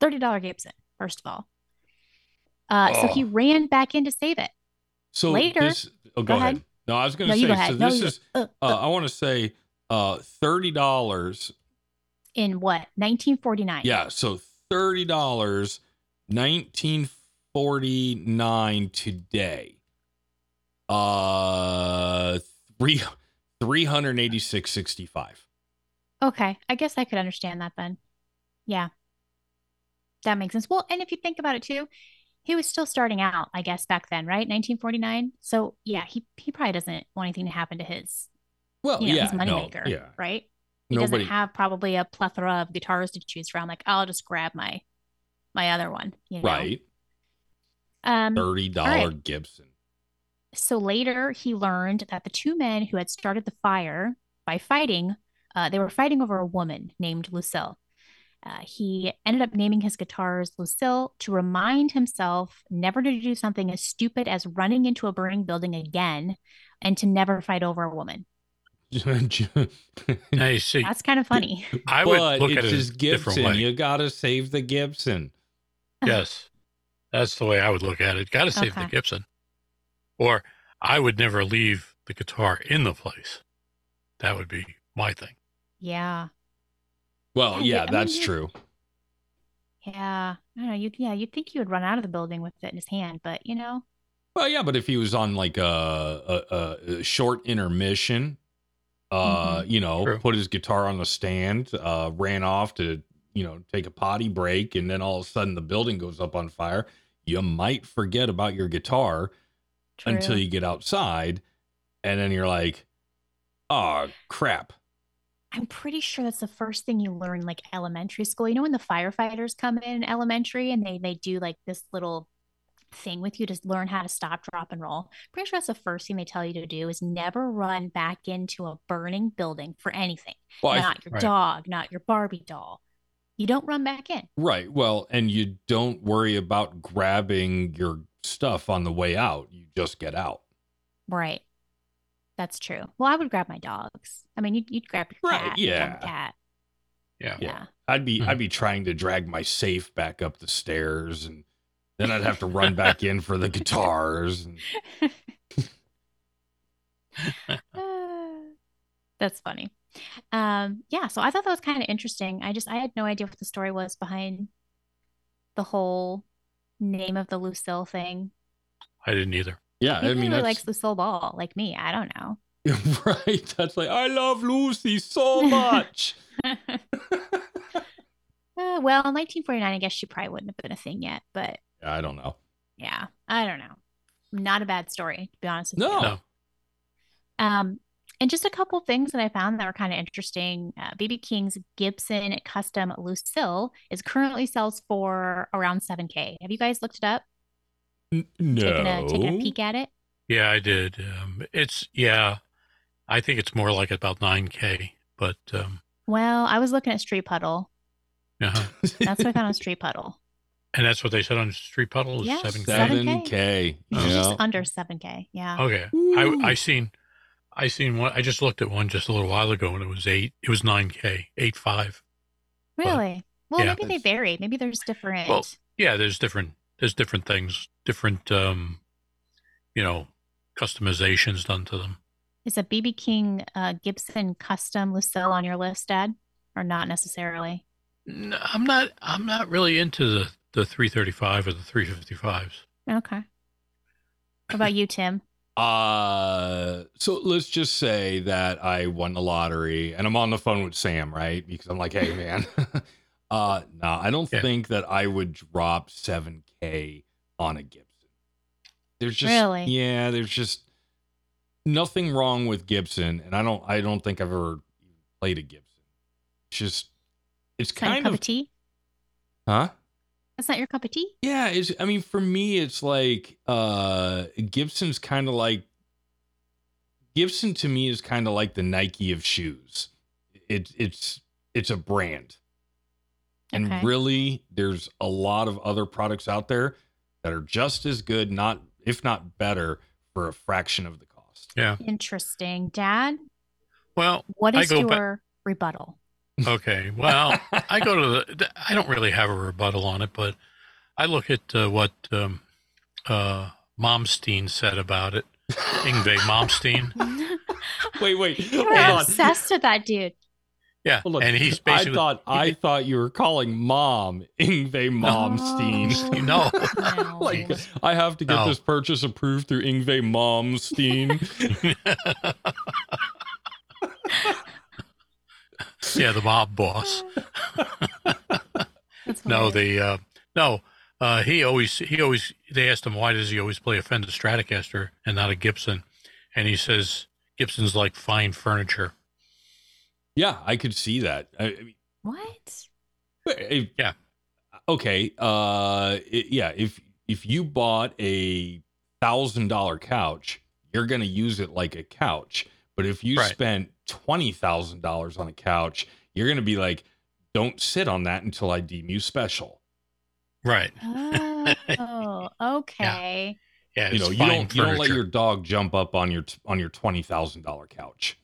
$30 Gibson, first of all. Uh, So he Oh. ran back in to save it. So Later- this. Oh, go, Go ahead. ahead. No, I was going No, to you say. go ahead. So No, this you- is. uh, Uh, uh, I want to say uh, thirty dollars. in what? 1949. Yeah, so thirty dollars, nineteen forty nine today. Uh, three three hundred eighty six sixty five. Okay. I guess I could understand that then. Yeah. That makes sense. Well, and if you think about it too, he was still starting out, I guess, back then, right? 1949. So yeah, he he probably doesn't want anything to happen to his, Well, you know, yeah, his no, moneymaker, yeah, right? He nobody. doesn't have probably a plethora of guitars to choose from. Like, I'll just grab my my other one, you know. right, Um thirty dollar right. Gibson. so later he learned that the two men who had started the fire by fighting, uh, they were fighting over a woman named Lucille. Uh, he ended up naming his guitars Lucille to remind himself never to do something as stupid as running into a burning building again and to never fight over a woman. Now you see, That's kind of funny. I would but look it's at it his a different Gibson. way. You gotta save the Gibson. Yes, that's the way I would look at it. Got to save the Gibson, or I would never leave the guitar in the place. That would be my thing. Yeah. Well, Yeah, yeah, I mean, that's true. Yeah. I don't know. You, yeah, you'd think he would run out of the building with it in his hand, but you know, Well, yeah, but if he was on like a a, a short intermission, uh, Mm-hmm. you know, True. put his guitar on the stand, uh, ran off to you know take a potty break, and then all of a sudden the building goes up on fire, you might forget about your guitar until you get outside, and then you're like, oh crap. I'm pretty sure that's the first thing you learn like elementary school. You know when the firefighters come in elementary and they they do like this little thing with you to learn how to stop, drop, and roll. Pretty sure that's the first thing they tell you to do is never run back into a burning building for anything. Well, not your right. dog, not your Barbie doll. You don't run back in. right. Well, and you don't worry about grabbing your stuff on the way out. You just get out. Right. That's true. Well, I would grab my dogs. I mean, you'd, you'd grab your Right, cat. you'd yeah. the cat. Yeah. Yeah. I'd be Mhm. I'd be trying to drag my safe back up the stairs and then I'd have to run back in for the guitars. And, Ah, That's funny. Um, yeah, so I thought that was kind of interesting. I just I had no idea what the story was behind the whole name of the Lucille thing. I didn't either. Yeah, Maybe I mean he really that's likes Lucille Ball, like me. I don't know. right. That's like I love Lucy so much. Uh, well, in 1949, I guess she probably wouldn't have been a thing yet, but I don't know. yeah, I don't know. Not a bad story, to be honest with No. you. No. Um, and just a couple things that I found that were kind of interesting. Uh, BB King's Gibson Custom Lucille is currently sells for around 7K. Have you guys looked it up? N- no. Taking a taking a peek at it? Yeah, I did. Um, it's yeah, I think it's more like about nine k. But um, Well, I was looking at Street Puddle. uh That's what I found on Street Puddle. and that's what they said on Street Puddle is Yeah, seven k. seven- Seven K. It's just under 7K. Yeah. Okay, Ooh. I I seen, I seen one. I just looked at one just a little while ago, and it was eight. It was nine k, eight five. Really? Well, yeah. maybe they vary. Maybe there's different. Well, Yeah, there's different. There's different things. Different. Um, you know, customizations done to them. Is a BB King uh, Gibson custom Lucille on your list, Dad, or not necessarily? No, I'm not. I'm not really into the the 335 or the 355s. Okay. What about you, Tim? Uh, so let's just say that I won the lottery and I'm on the phone with Sam, right? Because I'm like, hey, man, uh, no, I don't Yeah. think that I would drop 7K on a Gibson. There's just, Really? yeah, there's just nothing wrong with Gibson. And I don't, I don't think I've ever played a Gibson. It's just, it's Is kind cup of, of tea? huh? That's not your cup of tea? Yeah, it's I mean for me it's like uh Gibson's kind of like Gibson to me is kind of like the Nike of shoes. It it's it's a brand. And Okay. really there's a lot of other products out there that are just as good, not if not better for a fraction of the cost. Yeah. Interesting. Dad, Well, what I is go your ba- rebuttal? okay. Well, I go to the. I don't really have a rebuttal on it, but I look at uh, what um, uh, Malmsteen said about it. Yngwie Malmsteen. wait, wait. You're Hold on. obsessed with that dude. Yeah, Hold on. and he's I thought I thought you were calling mom Yngwie Malmsteen. No. No. like I have to get No. this purchase approved through Yngwie Malmsteen. yeah, the mob boss. No, the uh, no. Uh, he always he always they asked him why does he always play a Fender Stratocaster and not a Gibson, and he says Gibson's like fine furniture. Yeah, I could see that. I, I mean, what? if- Yeah. Okay. Uh, it- yeah. If if you bought a thousand dollar couch, you're gonna use it like a couch. But if you Right. spent twenty thousand dollars on a couch, you're gonna be like, "Don't sit on that until I deem you special." Right. Oh, okay. Yeah. you know, you don't you don't let your dog jump up on your on your twenty thousand dollar couch.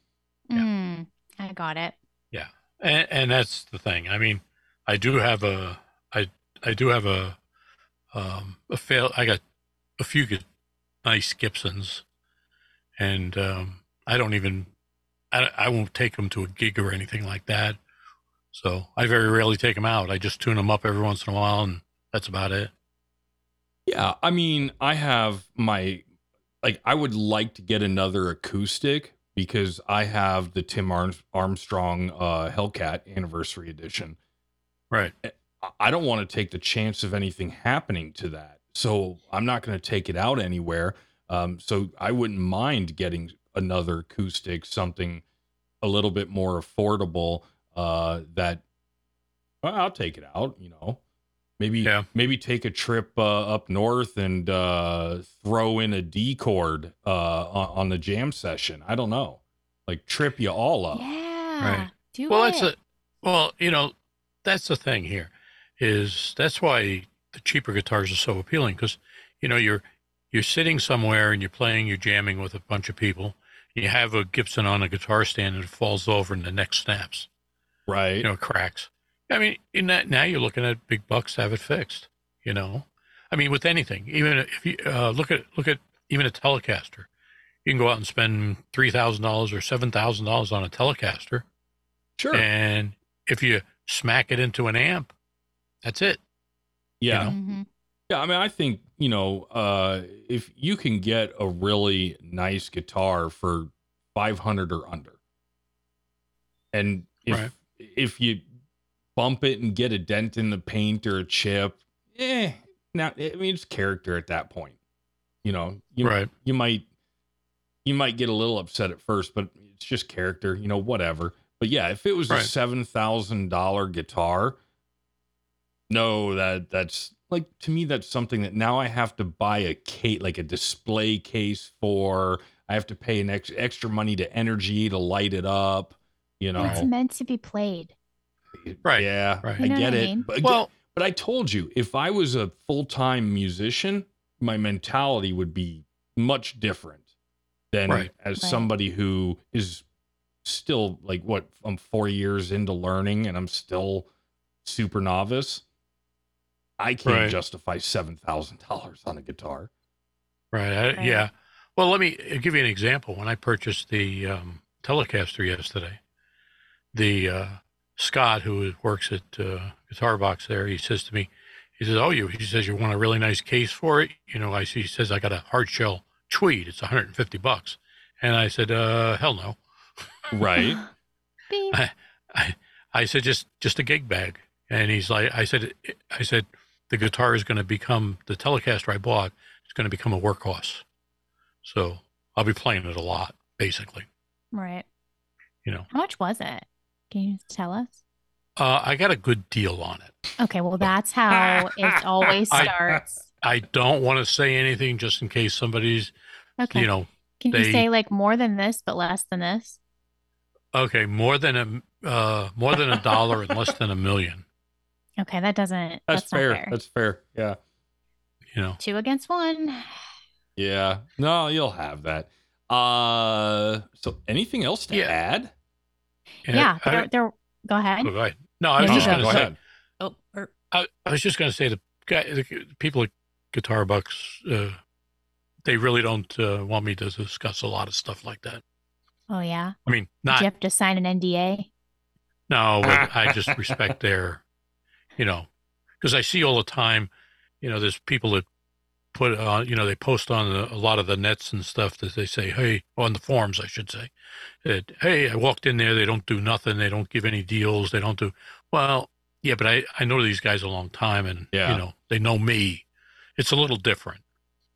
Yeah. Mm, I got it. Yeah, and, and that's the thing. I mean, I do have a, I, I do have a, um, a fail. I got a few good, nice Gibsons, and um, I don't even, I, I won't take them to a gig or anything like that. So I very rarely take them out. I just tune them up every once in a while, and that's about it. Yeah, I mean, I have my like I would like to get another acoustic because I have the Tim Armstrong uh Hellcat anniversary edition. Right. I- I don't want to take the chance of anything happening to that. So I'm not going to take it out anywhere. Um so I wouldn't mind getting another acoustic something a little bit more affordable uh that well, I'll take it out, you know. Maybe Yeah. maybe take a trip uh, up north and uh, throw in a D chord uh, on, on the jam session. I don't know, like trip you all up. Yeah. Right. Do Well, it. that's a, well, you know, that's the thing here, is that's why the cheaper guitars are so appealing because, you know, you're you're sitting somewhere and you're playing, you're jamming with a bunch of people. You have a Gibson on a guitar stand and it falls over and the neck snaps, Right? you know, cracks. I mean, in that now you're looking at big bucks to have it fixed. You know, I mean, with anything, even if you uh, look at look at even a Telecaster, you can go out and spend three thousand dollars or seven thousand dollars on a Telecaster. sure. And if you smack it into an amp, that's it. yeah. know? Mhm. Yeah. I mean, I think you know, uh, if you can get a really nice guitar for five hundred or under, and if Right. if you bump it and get a dent in the paint or a chip, eh, now I mean it's character at that point. You know, you right. you might you might get a little upset at first, but it's just character, you know, whatever. But yeah, if it was a seven thousand dollar guitar, no, that that's like to me that's something that now I have to buy a case like a display case for. I have to pay an ex- extra money to energy to light it up. You know, It's meant to be played. Right, Yeah, right. I You know get what I it. mean? But, Well, but I told you, if I was a full time musician, my mentality would be much different than Right. as Right. somebody who is still like what I'm four years into learning and I'm still super novice. I can't Right. justify seven thousand dollars on a guitar. right. I, Right. Yeah. Well, let me give you an example. When I purchased the um, Telecaster yesterday, the uh, Scott who works at uh, Guitar Box there, he says to me, he says, "Oh, you," he says, "you want a really nice case for it?" You know, I see. He says, "I got a hard shell Tweed. It's 150 bucks," and I said, "Uh, hell no." Right. I, I, I said, "Just, just a gig bag," and he's like, "I said, I said, the guitar is going to become the Telecaster I bought. It's going to become a workhorse, so I'll be playing it a lot, basically. Right. You know, How much was it? Can you tell us? uh, I got a good deal on it." Okay, well, that's how it always starts. I don't want to say anything just in case somebody's, Okay. you know, Can you say like more than this, but less than this? okay, more than a uh, more than a dollar and less than a million. Okay, that doesn't. That's, That's, fair. Not fair. That's fair. Yeah. You know, Two against one. Yeah. No, you'll have that. Uh so anything else to Yeah. add? And Yeah. I- they're, they're, go ahead. oh, go ahead. No, I was No, just you going to say. ahead. Oh, er, I, I was just going to say the guy, the people at Guitar Bucks, uh, they really don't uh, want me to discuss a lot of stuff like that. oh yeah. I mean, Did not you have to sign an NDA? no, but I just respect their, you know, because I see all the time, you know, there's people that put on, you know, they post on the, a lot of the nets and stuff that they say, hey, on the forums, I should say, that hey, I walked in there, they don't do nothing, they don't give any deals, they don't do well. Yeah, but I I know these guys a long time, and Yeah. you know they know me. It's a little different,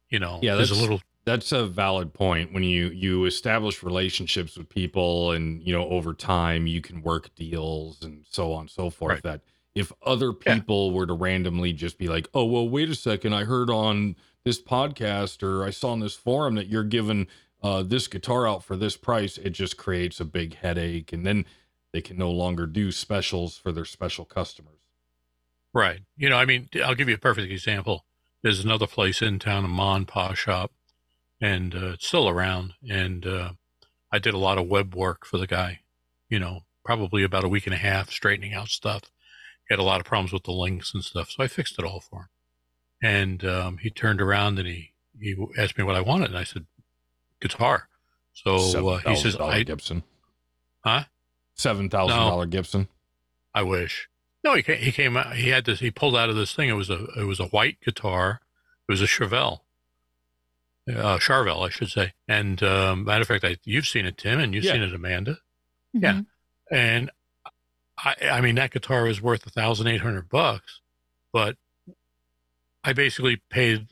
you know. Yeah, there's a little That's a valid point. When you you establish relationships with people and you know over time you can work deals and so on and so forth Right. that if other Yeah. people were to randomly just be like, "Oh, well, wait a second, I heard on this podcast or I saw on this forum that you're giving uh, this guitar out for this price," it just creates a big headache, and then they can no longer do specials for their special customers. Right. You know, I mean, I'll give you a perfect example. There's another place in town, a Mon Pa shop, and uh, it's still around. And uh, I did a lot of web work for the guy, you know, probably about a week and a half straightening out stuff. He had a lot of problems with the links and stuff. So I fixed it all for him. And um, he turned around and he, he asked me what I wanted. And I said, guitar. So uh, he says, I, Gibson. Huh? Seven thousand dollar Gibson. I wish. No, he came, he came out. He had this. He pulled out of this thing. It was a it was a white guitar. It was a Chevelle, uh, Charvel, I should say. And um, matter of fact, I, you've seen it, Tim, and you've Yeah. seen it, Amanda. Yeah. Mhm. And I, I mean, that guitar was worth a thousand eight hundred bucks, but I basically paid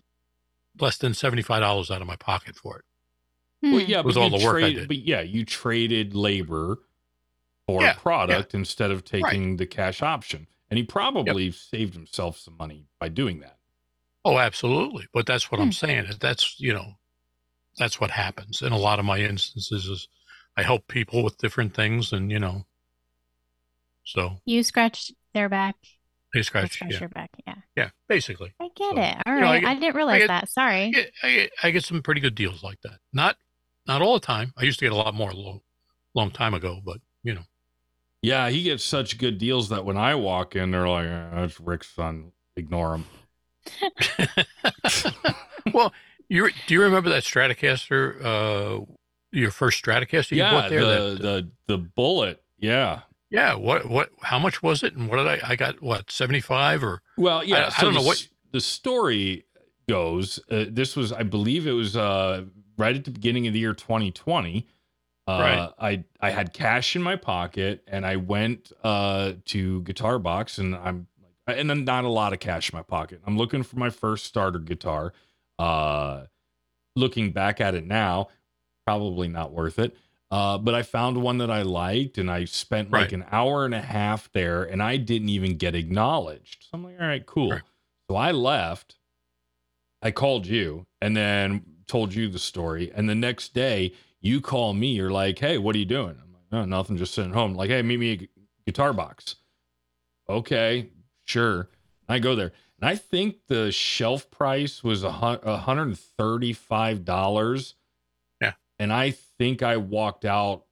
less than seventy five dollars out of my pocket for it. Hmm. Well, yeah, With but all the work I did. But yeah, you traded labor for Yeah, a product instead of taking the cash option, and he probably saved himself some money by doing that. Oh, absolutely. But that's what Hmm. I'm saying. That's you know, that's what happens in a lot of my instances. Is I help people with different things, and you know, so You scratched their back. they They scratch. Yeah, your back. Yeah. yeah, basically. I get So, it. All you know, I get- I didn't realize get- that. Sorry. I get, I get I get some pretty good deals like that. Not not all the time. I used to get a lot more a long, long time ago, but you know, Yeah, he gets such good deals that when I walk in, they're like, "Uh, "That's Rick's son. Ignore him." well, you do you remember that Stratocaster? Uh, your first Stratocaster you yeah, bought there? the that, the the bullet. Yeah. Yeah. What what? How much was it? And what did I? I got what seventy five or Well, yeah. I so don't know what- the story goes. Uh, this was, I believe, it was uh, right at the beginning of the year 2020. Uh, Right. I I had cash in my pocket, and I went uh, to Guitar Box, and I'm and then not a lot of cash in my pocket. I'm looking for my first starter guitar. Uh, looking back at it now, probably not worth it. Uh, but I found one that I liked, and I spent like an hour and a half there, and I didn't even get acknowledged. So I'm like, all right, cool. Right. So I left. I called you and then told you the story. And the next day, you call me. You're like, hey, what are you doing? I'm like, no, nothing, just sitting home. Like, hey, meet me at Guitar Box. Okay, sure. I go there. And I think the shelf price was a $135. Yeah. And I think I walked out,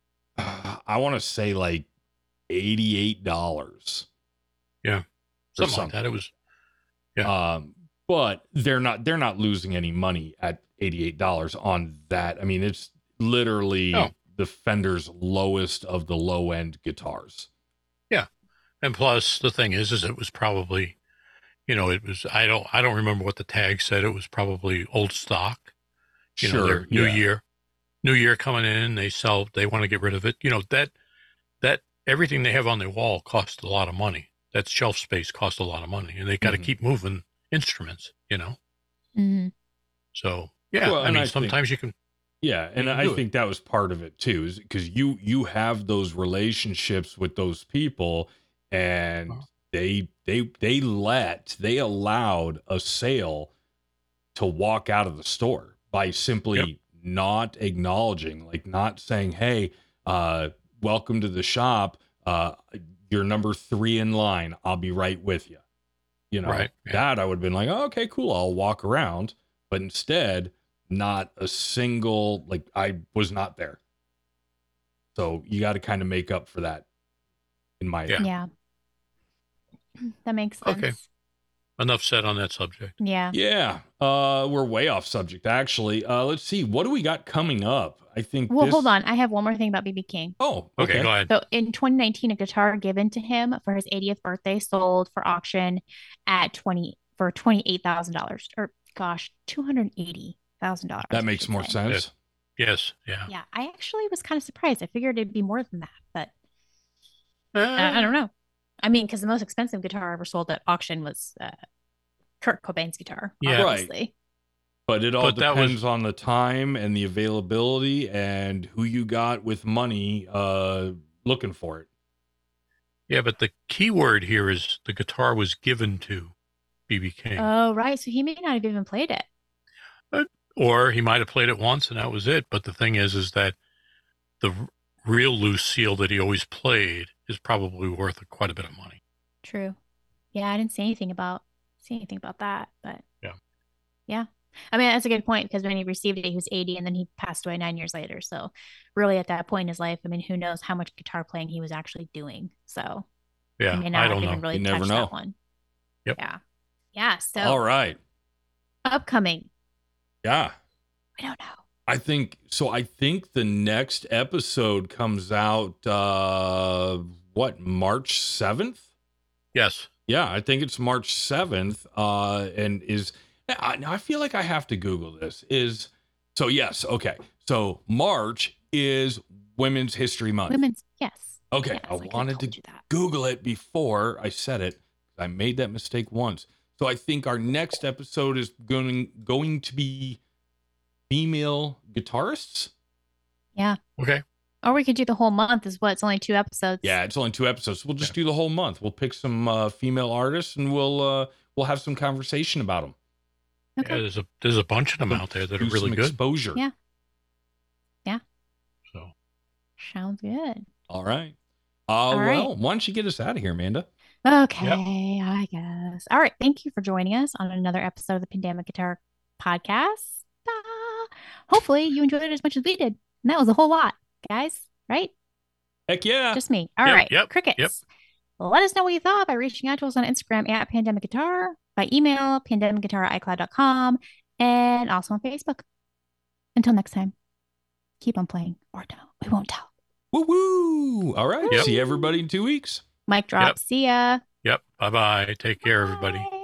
I want to say like $88. Yeah. Something, like that? It was Yeah. Um, but they're not they're not losing any money at $88 on that. I mean, it's literally Oh. the Fender's lowest of the low end guitars. Yeah. And plus, the thing is, is it was probably, you know, it was. I don't. I don't remember what the tag said. It was probably old stock. You know, sure. their new yeah. year, new year coming in. They sell. They want to get rid of it. You know that that everything they have on their wall costs a lot of money. That shelf space costs a lot of money, and they got to Mhm. keep moving instruments. You know. hmm So yeah, Well, I mean, I think- sometimes you can. Yeah, and can I do it. think that was part of it too, is because you you have those relationships with those people, and Uh-huh. they they they let they allowed a sale to walk out of the store by simply Yep. Not acknowledging, like not saying, "Hey, uh, welcome to the shop. Uh, you're number three in line. I'll be right with you." You know, Right, yeah. that I would have been like, oh, "Okay, cool. I'll walk around," but instead not a single like I was not there. So you got to kind of make up for that in my Yeah. Yeah. That makes sense. Okay. Enough said on that subject. Yeah. Yeah. Uh we're way off subject actually. Uh let's see. What do we got coming up? I think Well, this- hold on. I have one more thing about BB King. Oh, Okay, okay. go ahead. So in 2019, a guitar given to him for his 80th birthday sold for auction at 20 for $28,000 or gosh, $280,000. That makes more say. sense. Yes. Yeah. Yeah, I actually was kind of surprised. I figured it'd be more than that, but Uh, I, I don't know. I mean, because the most expensive guitar ever sold at auction was uh, Kurt Cobain's guitar, Yeah. Right. obviously. But it all But that was- depends on the time and the availability and who you got with money uh looking for it. Yeah, but the key word here is the guitar was given to BB King, Oh, right. So he may not have even played it. or he might have played it once and that was it. But the thing is, is that the r- real Lucille that he always played is probably worth quite a bit of money. True. Yeah, I didn't say anything about see anything about that, but Yeah. yeah. I mean, that's a good point because when he received it, he was 80 and then he passed away nine years later. So, really, at that point in his life, I mean, who knows how much guitar playing he was actually doing? So, Yeah, he may I don't have know. even really You never know. that one. Yep. Yeah. Yeah. So, all right. upcoming, Yeah. I don't know. I think so I think the next episode comes out uh what March 7th? Yes. Yeah, I think it's March 7th. Uh, and is I, now I feel like I have to Google this. Is so yes, okay. So March is Women's History Month. Women's, yes. okay, Yes, I like wanted to that. Google it before I said it. I made that mistake once. So I think our next episode is going going to be female guitarists. Yeah. Okay. Or we could do the whole month as well. It's only two episodes. Yeah, it's only two episodes. We'll just do the whole month. We'll pick some uh, female artists and we'll uh, we'll have some conversation about them. Okay. Yeah, there's a there's a bunch of them out there that are really some good. exposure. Yeah. Yeah. So Sounds good. All right. Uh, All well, why don't you get us out of here, Amanda? Okay, I guess. All right. Thank you for joining us on another episode of the Pandemic Guitar Podcast. Ah, hopefully, you enjoyed it as much as we did. And that was a whole lot, guys, right? Heck yeah. Just me. All right, Yep, yep, Crickets. yep. Let us know what you thought by reaching out to us on Instagram at Pandemic Guitar, by email, pandemicguitar at icloud.com, and also on Facebook. Until next time, keep on playing or don't. We won't tell. Woo woo. All right. Yep. See everybody in two weeks. Mic drop. Yep. See ya. yep. Bye bye. Take care, everybody.